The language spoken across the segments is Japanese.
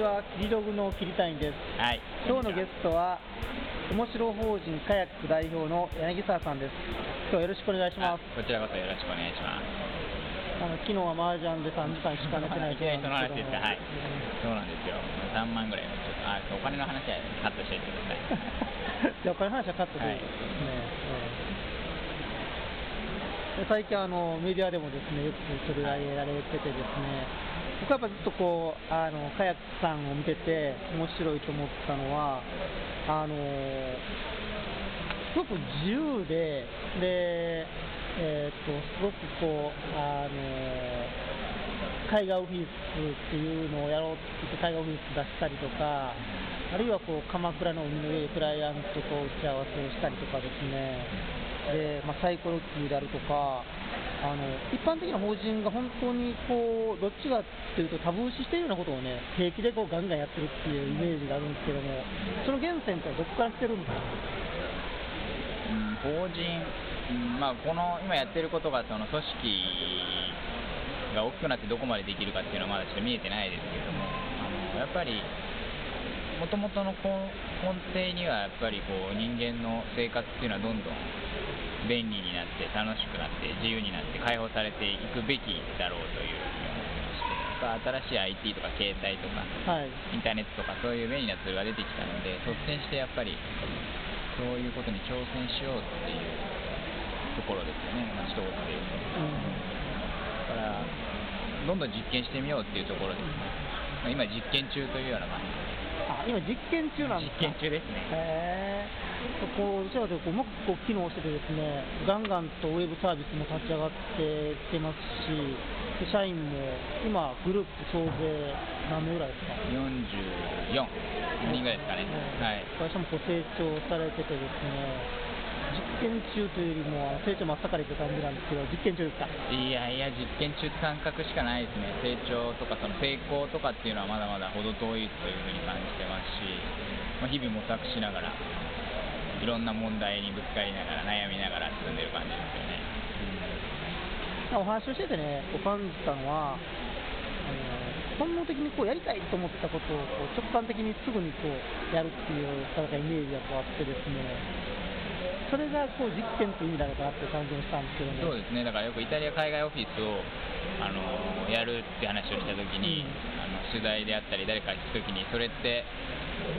ちは、キリログの桐谷です。はい。今日のゲストは、面白法人カヤック代表の柳沢さんです。今日はよろしくお願いします。あこちらこそよろしくお願いします。あの昨日は麻雀で3時間しか寝てないいきなりその話ですか。はい。そうなんですよ。3万ぐらいのちょっとあお金の話はカットしておいてください。じゃあ、これ話はカットでいいですね。最近あの、メディアでもですねよく取り上げられててですね、僕はやっぱずっとこう、あのカヤックさんを見てて、面白いと思ったのは、あのすごく自由で、でえーっとすごくこう、あの海外オフィスっていうのをやろうって言って海外オフィス出したりとか、あるいはこう鎌倉の海の上でクライアントと打ち合わせをしたりとかですね、でまあ、サイコロ級であるとか、あの一般的な法人が本当にこうどっちかっていうとタブー視しているようなことをね、平気でこうガンガンやってるっていうイメージがあるんですけども、その源泉ってどこから来てるんですか？うん、法人、うんまあ、この今やってることがその組織が大きくなってどこまでできるかっていうのはまだちょっと見えてないですけれども、あのやっぱり、もともとの根底にはやっぱりこう人間の生活っていうのはどんどん便利になって楽しくなって自由になって解放されていくべきだろうというふうに思ってましてやっぱ新しい IT とか携帯とかはい。インターネットとかそういう便利なツールが出てきたので率先してやっぱりそういうことに挑戦しようっていうところですよね、まあ、一言で言うと。だからどんどん実験してみようっていうところですね、まあ、今実験中というような感じあ今、実験中なんですか？実験中ですね。へー。こうどちらかというとこううまくこう機能しててですねガンガンとウェブサービスも立ち上がってきてますしで社員も今グループ総勢何名ぐらいですか？44人ぐらいですかね、はい。会社もこう成長されててですね実験中というよりも成長真っ盛りって感じなんですけど実験中ですか？いやいや、実験中って感覚しかないですね、成長とかその成功とかっていうのはまだまだ程遠いというふうに感じてますし、まあ、日々模索しながら、いろんな問題にぶつかりながら、悩みながら進んでる感じですよね。お話をしててねこう感じたのは本能的にこうやりたいと思ったことをこう直感的にすぐにこうやるっていうなんかイメージがこうあってですねそれがこう実験という意味なのかなって感じもしたんですけどもそうですね、だからよくイタリア海外オフィスをあのやるって話をしたときに、あの取材であったり、誰かに聞くときに、それって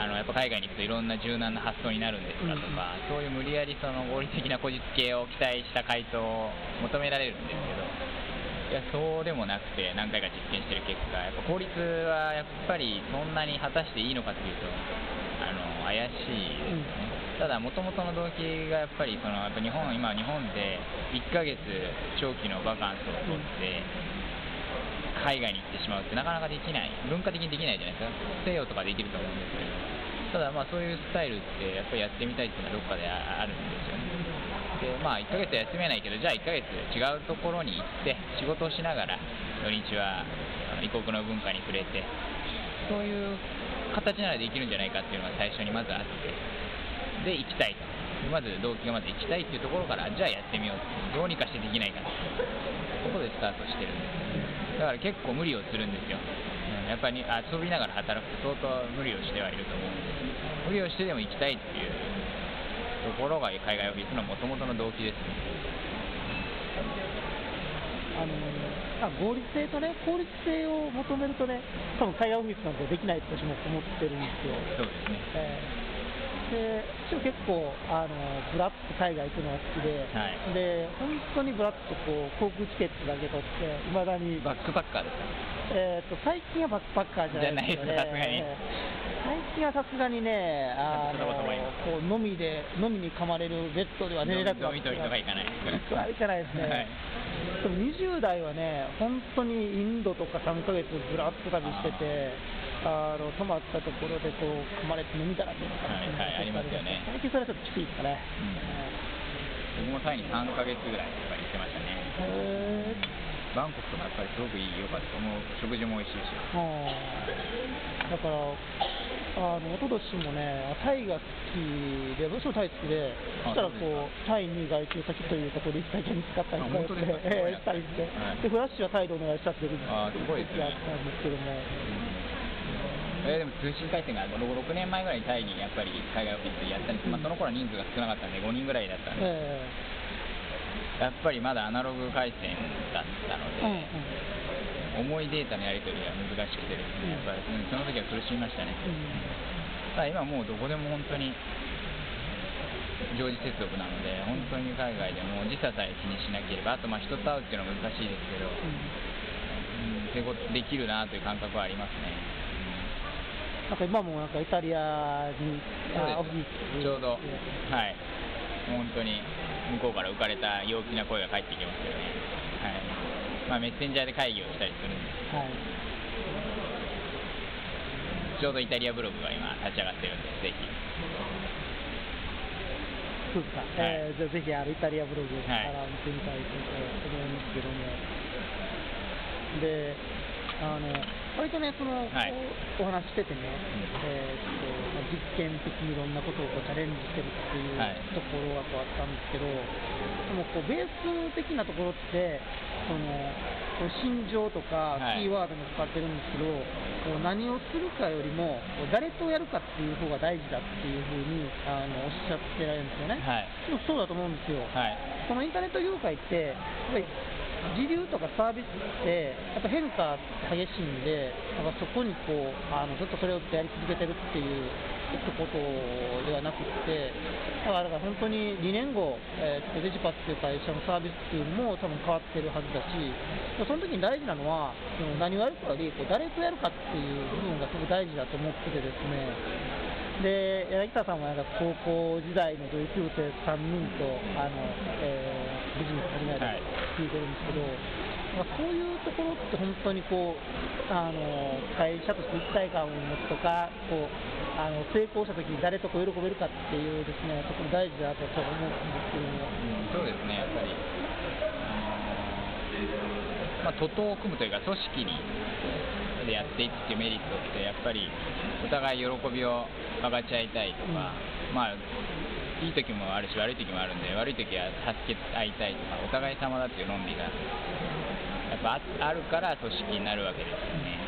あのやっぱ海外に行くといろんな柔軟な発想になるんですかとか、そういう無理やりその合理的なこじつけを期待した回答を求められるんですけど、いやそうでもなくて、何回か実験してる結果、やっぱ効率はやっぱりそんなに果たしていいのかというと、あの怪しいですよね。ただ、もともとの動機がやっぱりそのやっぱ日本今、日本で1ヶ月長期のバカンスを取って、海外に行ってしまうってなかなかできない、文化的にできないじゃないですか、西洋とかできると思うんですけど、ただ、まあそういうスタイルってやっぱりやってみたいっていうのはどっかであるんですよね。でまあ、1ヶ月休めないけど、じゃあ1ヶ月違うところに行って、仕事をしながら、土日は異国の文化に触れて、そういう形ならできるんじゃないかっていうのが最初にまずあって、で、行きたいと。でまず動機がまず行きたいっていうところから、じゃあやってみようどうにかしてできないかと。そこでスタートしてるんです。だから結構無理をするんですよ。うんやっぱり遊びながら働くと相当無理をしてはいると思うんです。無理をしてでも行きたいっていうところが海外オフィスのもともとの動機ですね。あのまあ合理性とね効率性を求めるとね多分海外オフィスなんてできないと私も思ってるんですよ。そうですね。えーで私も結構あのブラッと海外行くのが好きで、はい。で本当にブラッとこう航空チケットだけ取っていまだに、バックパッカーですか？えー、と最近はバックパッカーじゃないですよねじゃないです最近はさすがにねあのこう飲みで飲みに噛まれるベッドでは寝れなくなって飲み取りとか行かない行かないですね、はい。でも20代はね本当にインドとか3ヶ月ブラッと旅しててあの泊まったところでこう噛まれて飲みだらけとかはいはいありますよね。最近それはちょっときついですかね、僕もタイに3ヶ月ぐらいやっぱり行ってましたね。へバンコクとかやっぱりすごくいい、良かった。もう食事も美味しいし。だからあの一昨年もねタイが好きで私もタイ好きでそしたらこそうタイに外注先というところで一体見つか？ったりとかしたりして、はい。でフラッシュはタイでお願いしたっていうあすごいですね。時があったんですけども、えーでも通信回線が6 6年前ぐらいにタイにやっぱり海外オフィスやったんですけど、まあ、その頃は人数が少なかったんで5人ぐらいだったんで、えやっぱりまだアナログ回線だったので、重いデータのやり取りが難しくてですね、やっぱりうんその時は苦しみましたね。うん。ただ今もうどこでも本当に常時接続なので、本当に海外でも時差さえ気にしなければ、あとまあ人と会うっていうのは難しいですけど、うん、できるなという感覚はありますね。なんか今もなんかイタリアにちょうど、はい、本当に向こうから浮かれた陽気な声が返ってきますけどね、はい。まあ、メッセンジャーで会議をしたりするんで。すはいちょうどイタリアブログが今立ち上がってるんで、ぜひ。そうですか、はい。えーじゃあぜひあのイタリアブログかはい。ら見てみたいと思いますけども、で、あの割とね、その、はいお話ししててね、えーっとまあ実験的にいろんなことをこうチャレンジしてるっていうはいところがこうあったんですけど、でもこうベース的なところって、その心情とかはいキーワードも使ってるんですけど、こう何をするかよりも、誰とやるかっていう方が大事だっていうふうにあのおっしゃってられるんですよね。はい。でもそうだと思うんですよ。はい。このインターネット業界って、やっぱり時流とかサービスって、やっぱ変化激しいんで、なんかそこにこうあのずっとそれをやり続けてるっていうってことではなくって、だからだから本当に2年後、えーとデジパっていう会社のサービスっていうのも多分変わってるはずだし、その時に大事なのは、何をやるかよりこう誰とやるかっていう部分がすごく大事だと思っててですね。で柳田さんはなんか高校時代の同級生3人とあの、えービジネス始められたと聞いてるんですけど、まあ、そういうところって本当にこうあの会社として一体感を持つとかこうあの成功した時に誰とこう喜べるかっていうですねところ大事だと思うんですけども。そうですね、やっぱり、まあ、徒党を組むというか、組織にでやっていくっていうメリットって、やっぱりお互い喜びを分かち合いたいとか、まあ、いい時もあるし、悪い時もあるんで、悪い時は助け合いたいとか、お互い様だっていう論理がやっぱあるから組織になるわけですよね。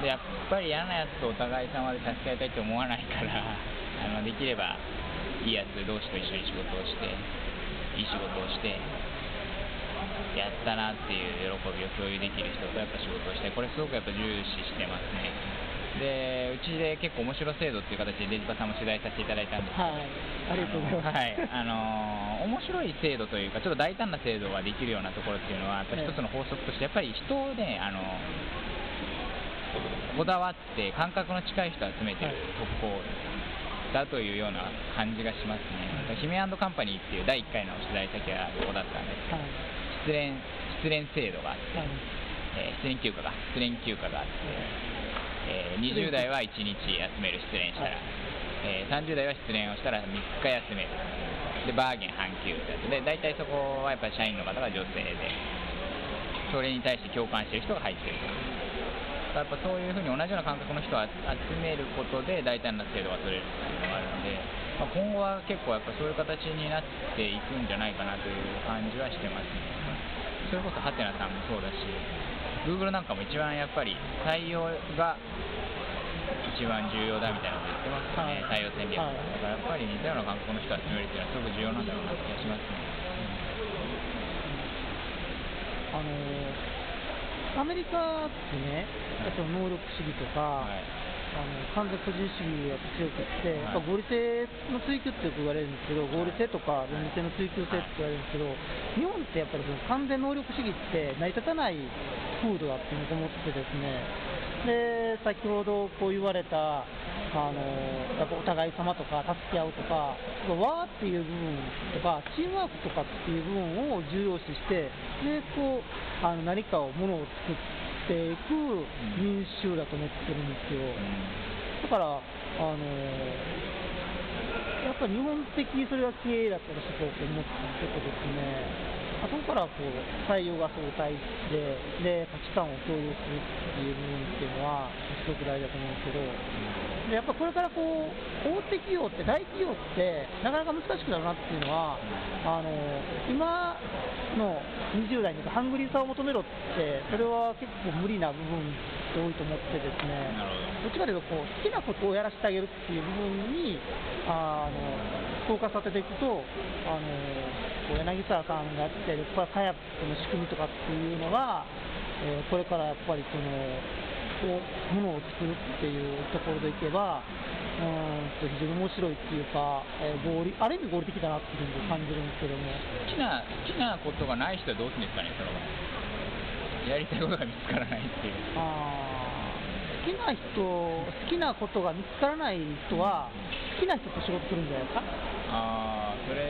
でやっぱり嫌なやつとお互い様で助け合いたいって思わないから、あのできればいいやつ同士と一緒に仕事をして、いい仕事をして、やったなっていう喜びを共有できる人とやっぱ仕事をして、これすごくやっぱ重視してますね。で、うちで結構面白制度っていう形でデジパさんも取材させていただいたんですけど、はい、ありがとうございます。はい、あのー面白い制度というか、ちょっと大胆な制度ができるようなところっていうのは、やっぱり一つの法則として、やっぱり人をね、あのこだわって感覚の近い人を集めてる特攻だというような感じがしますね。姫カンパニーっていう第1回の取材先はここだったんですけど、はい。失恋失恋制度があって、はい。えー失恋休暇が失恋休暇があって、えー20代は1日休める失恋したら、はい。えー30代は失恋をしたら3日休める。でバーゲン半休ってやつで大体そこはやっぱり社員の方が女性でそれに対して共感してる人が入ってると。やっぱそういうふうに同じような感覚の人を集めることで大胆な制度が取れるっていうのがあるので、まあ、今後は結構やっぱそういう形になっていくんじゃないかなという感じはしてますね。それこそハテナさんもそうだし Google なんかも一番やっぱり採用が一番重要だみたいなこと言ってますよね、はい。採用戦略、はいだからやっぱり似たような感覚の人を集めるっていうのはすごく重要なんだろうなって気がしますね。あのアメリカってね、やっぱ能力主義とか、はいあの完全個人主義が強くって、はい。やっぱ合理性の追求ってよく言われるんですけど、合理性とか論理性の追求性って言われるんですけど、日本ってやっぱりその完全能力主義って成り立たない風土だっていうのを思っててですね、で先ほどこう言われた、あのやっぱお互い様とか助け合うとか、わーっていう部分とか、チームワークとかっていう部分を重要視して、でこうあの何かをものを作っていく民衆だと思ってるんですよ。だから、あのやっぱり日本的それは経営だったらしこうと思っててですね、あそこからこう採用が相対してで、価値観を共有するっていう部分っていうのは、すごく大事だと思うんですけど、でやっぱこれからこう大手企業って大企業ってなかなか難しくなるなっていうのはあの今の20代にハングリーさを求めろってそれは結構無理な部分って多いと思ってですねどっちかというとこう好きなことをやらせてあげるっていう部分にあのフォーカスさせていくとあのこう柳沢さんがやってるカヤックの仕組みとかっていうのが、えーこれからやっぱりそのこうものを作るっていうところでいけばうーんと非常に面白いっていうか、えー合理ある意味合理的だなっていうふうに感じるんですけども。好きな好きなことがない人はどうするんですかねそのやりたいことが見つからないっていうあー好きな人、好きなことが見つからない人は、好きな人と仕事するんじゃないですか？ああ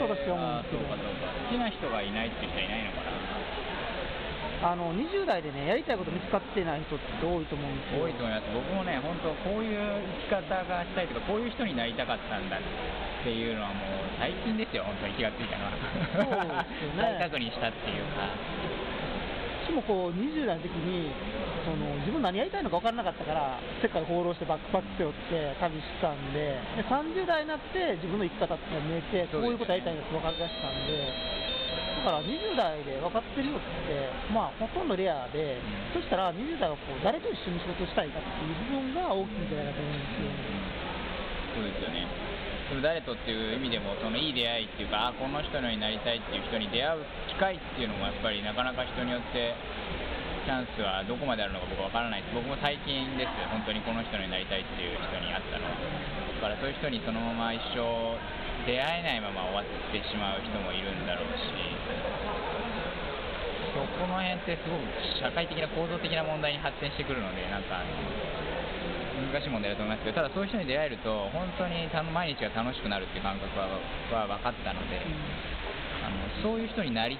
と思うんですけどそうかそうか好きな人がいないっていう人はいないのかな。あの20代でね、やりたいこと見つかってない人って多いと思うんですよ。多いと思います。僕もね本当こういう生き方がしたいとかこういう人になりたかったんだっていうのはもう最近ですよ本当に気がついたのは。そうですよね。再確認したっていうか。私もこう20代の時にその自分何やりたいのか分からなかったから世界放浪してバックパック背負って旅したんでで30代になって自分の生き方っていうのが見えてこういうことやりたいんだって分かりだしたんでだから20代で分かってるよってまあほとんどレアで、そしたら20代はこう誰と一緒に仕事したいかっていう部分が大きいんじゃないかと思うんですよ。そうですよね。その誰とっていう意味でもそのいい出会いっていうかあこの人になりたいっていう人に出会う機会っていうのもやっぱりなかなか人によってチャンスはどこまであるのか僕は分からない。です僕も最近です本当にこの人になりたいっていう人に会ったの。だからそういう人にそのまま一生出会えないまま終わってしまう人もいるんだろうし。そこの辺ってすごく社会的な構造的な問題に発展してくるのでなんか難しい問題だと思いますけどただそういう人に出会えると本当に毎日が楽しくなるっていう感覚はは分かったので、あのそういう人になり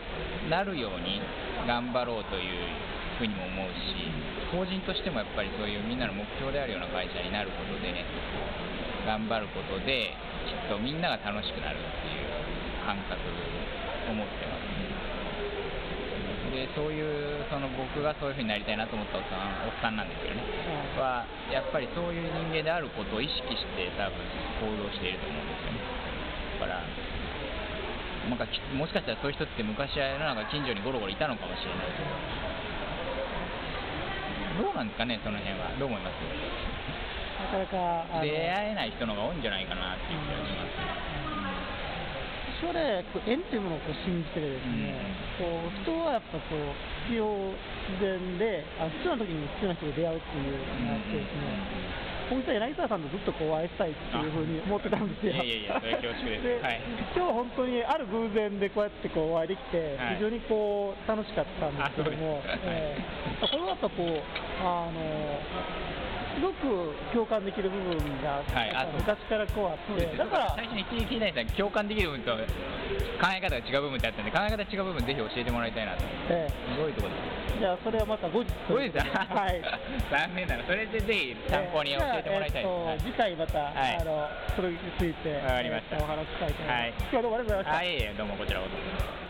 なるように頑張ろうというふうにも思うし法人としてもやっぱりそういうみんなの目標であるような会社になることで頑張ることできっとみんなが楽しくなるっていう感覚を持ってますね。でそういうその僕がそういうふうになりたいなと思ったおっさんおっさんなんですよね、うんはやっぱりそういう人間であることを意識して多分行動していると思うんですよね。だからなんかもしかしたらそういう人って昔は世の中近所にゴロゴロいたのかもしれないけどどうなんですかねその辺は。どう思います？なかなか出会えない人の方が多いんじゃないかなっていう気がします。私はね、こう縁というものをこう信じてですね、こう人はやっぱこう必要自然で、あの必要な時に必要な人と出会うっていうのがあってですね、本当は柳沢さんとずっとこうお会いしたいっていうふうに思ってたんですよ。いやいやいやそれは恐縮です。はい。今日本当にある偶然でこうやってこうお会いできて、はい非常にこう楽しかったんですけども、あそうです。かええこれはやっぱこう、あのすごく共感できる部分が、はいあ昔からこうあって、だから、最初に聞いたいのは共感できる部分と考え方が違う部分ってあったんで考え方違う部分ぜひ教えてもらいたいなと。えどういうところですじゃあそれはまた後日。どうですかはい。残念な。のそれでぜひ参考に教えてもらいたいえっと次回また、はい。あのそれについてわかりました。えっとお話ししたいと思います。はい。今日はどうもありがとうございました。はいどうもこちらこそ